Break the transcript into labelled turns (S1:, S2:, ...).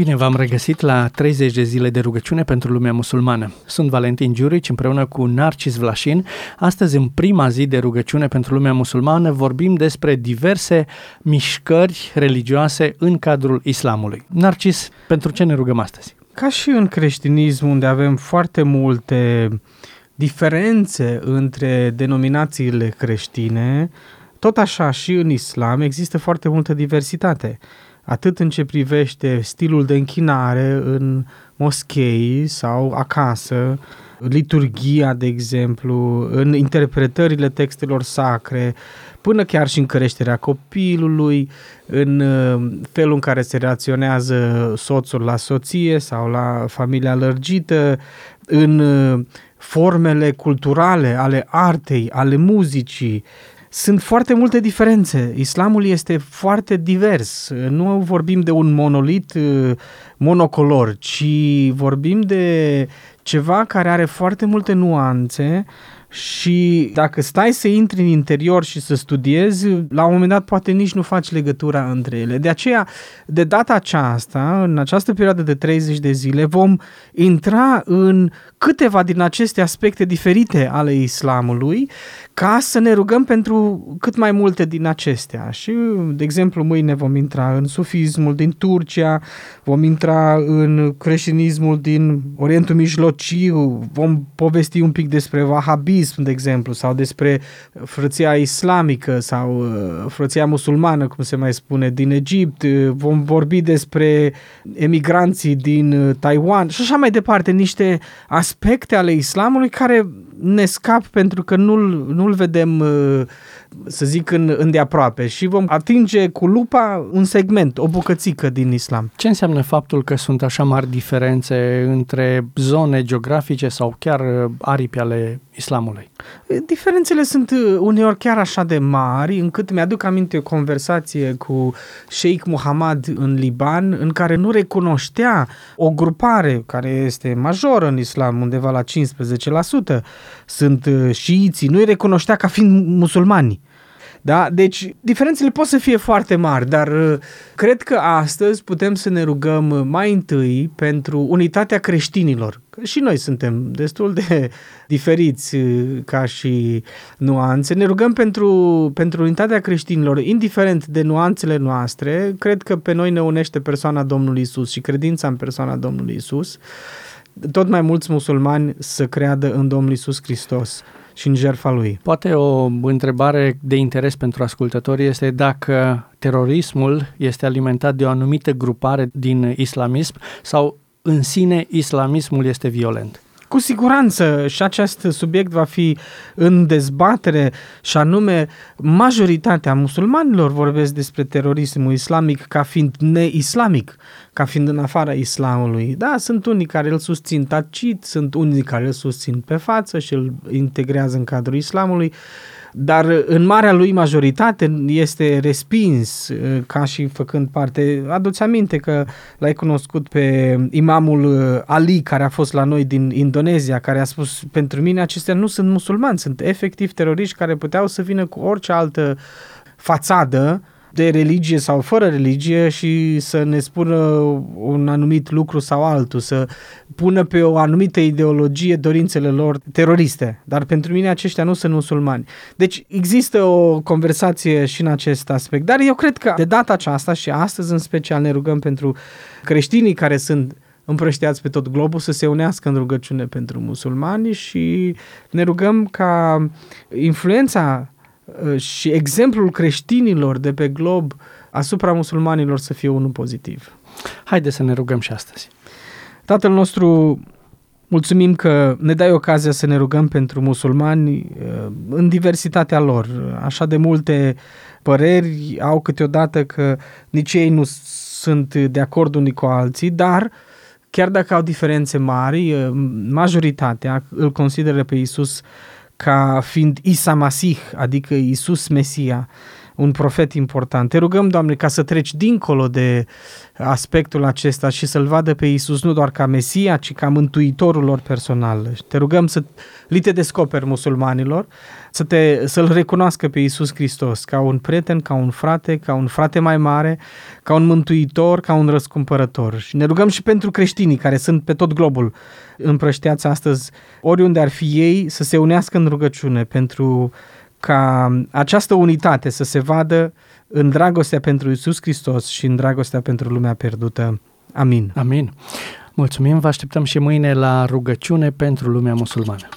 S1: Bine v-am regăsit la 30 de zile de rugăciune pentru lumea musulmană. Sunt Valentin Giurici împreună cu Narcis Vlașin. Astăzi, în prima zi de rugăciune pentru lumea musulmană, vorbim despre diverse mișcări religioase în cadrul islamului. Narcis, pentru ce ne rugăm astăzi?
S2: Ca și în creștinism, unde avem foarte multe diferențe între denominațiile creștine, tot așa și în islam există foarte multă diversitate atât în ce privește stilul de închinare în moschei sau acasă, liturgia, de exemplu, în interpretările textelor sacre, până chiar și în creșterea copilului, în uh, felul în care se reacționează soțul la soție sau la familia lărgită, în uh, formele culturale ale artei, ale muzicii, sunt foarte multe diferențe. Islamul este foarte divers. Nu vorbim de un monolit uh, monocolor, ci vorbim de ceva care are foarte multe nuanțe și dacă stai să intri în interior și să studiezi, la un moment dat poate nici nu faci legătura între ele. De aceea, de data aceasta, în această perioadă de 30 de zile, vom intra în câteva din aceste aspecte diferite ale islamului ca să ne rugăm pentru cât mai multe din acestea. Și, de exemplu, mâine vom intra în sufismul din Turcia, vom intra în creștinismul din Orientul Mijlociu, vom povesti un pic despre wahabism, de exemplu, sau despre frăția islamică sau uh, frăția musulmană, cum se mai spune, din Egipt, vom vorbi despre emigranții din uh, Taiwan și așa mai departe, niște aspecte ale islamului care ne scap pentru că nu-l, nu-l vedem, uh, să zic, în, îndeaproape și vom atinge cu lupa un segment, o bucățică din islam.
S1: Ce înseamnă faptul că sunt așa mari diferențe între zone geografice sau chiar uh, aripi ale islamului?
S2: Diferențele sunt uh, uneori chiar așa de mari, încât mi-aduc aminte o conversație cu Sheikh Muhammad în Liban, în care nu recunoștea o grupare care este majoră în islam, undeva la 15%, sunt uh, șiiții, nu-i recunoștea ca fiind musulmani. Da? Deci, diferențele pot să fie foarte mari, dar uh, cred că astăzi putem să ne rugăm mai întâi pentru unitatea creștinilor. Că și noi suntem destul de diferiți uh, ca și nuanțe. Ne rugăm pentru, pentru unitatea creștinilor, indiferent de nuanțele noastre. Cred că pe noi ne unește persoana Domnului Isus și credința în persoana Domnului Isus tot mai mulți musulmani să creadă în Domnul Isus Hristos și în jertfa lui.
S1: Poate o întrebare de interes pentru ascultători este dacă terorismul este alimentat de o anumită grupare din islamism sau în sine islamismul este violent.
S2: Cu siguranță și acest subiect va fi în dezbatere și anume majoritatea musulmanilor vorbesc despre terorismul islamic ca fiind neislamic, ca fiind în afara islamului. Da, sunt unii care îl susțin tacit, sunt unii care îl susțin pe față și îl integrează în cadrul islamului dar în marea lui majoritate este respins uh, ca și făcând parte. Aduți aminte că l-ai cunoscut pe imamul uh, Ali care a fost la noi din Indonezia, care a spus pentru mine acestea nu sunt musulmani, sunt efectiv teroriști care puteau să vină cu orice altă fațadă de religie sau fără religie și să ne spună un anumit lucru sau altul, să pună pe o anumită ideologie dorințele lor teroriste. Dar pentru mine aceștia nu sunt musulmani. Deci există o conversație și în acest aspect. Dar eu cred că de data aceasta și astăzi în special ne rugăm pentru creștinii care sunt împrășteați pe tot globul să se unească în rugăciune pentru musulmani și ne rugăm ca influența Uh, și exemplul creștinilor de pe glob asupra musulmanilor să fie unul pozitiv.
S1: Haideți să ne rugăm și astăzi.
S2: Tatăl nostru, mulțumim că ne dai ocazia să ne rugăm pentru musulmani uh, în diversitatea lor. Așa de multe păreri au câteodată că nici ei nu sunt de acord unii cu alții, dar chiar dacă au diferențe mari, uh, majoritatea îl consideră pe Isus ca fiind Isa Masih, adică Isus Mesia. Un profet important. Te rugăm, Doamne, ca să treci dincolo de aspectul acesta și să-L vadă pe Iisus nu doar ca Mesia, ci ca Mântuitorul lor personal. Te rugăm să li te descoperi musulmanilor, să te, să-L recunoască pe Iisus Hristos ca un prieten, ca un frate, ca un frate mai mare, ca un mântuitor, ca un răscumpărător. Și ne rugăm și pentru creștinii care sunt pe tot globul împrășteați astăzi, oriunde ar fi ei, să se unească în rugăciune pentru ca această unitate să se vadă în dragostea pentru Isus Hristos și în dragostea pentru lumea pierdută. Amin.
S1: Amin. Mulțumim, vă așteptăm și mâine la rugăciune pentru lumea musulmană.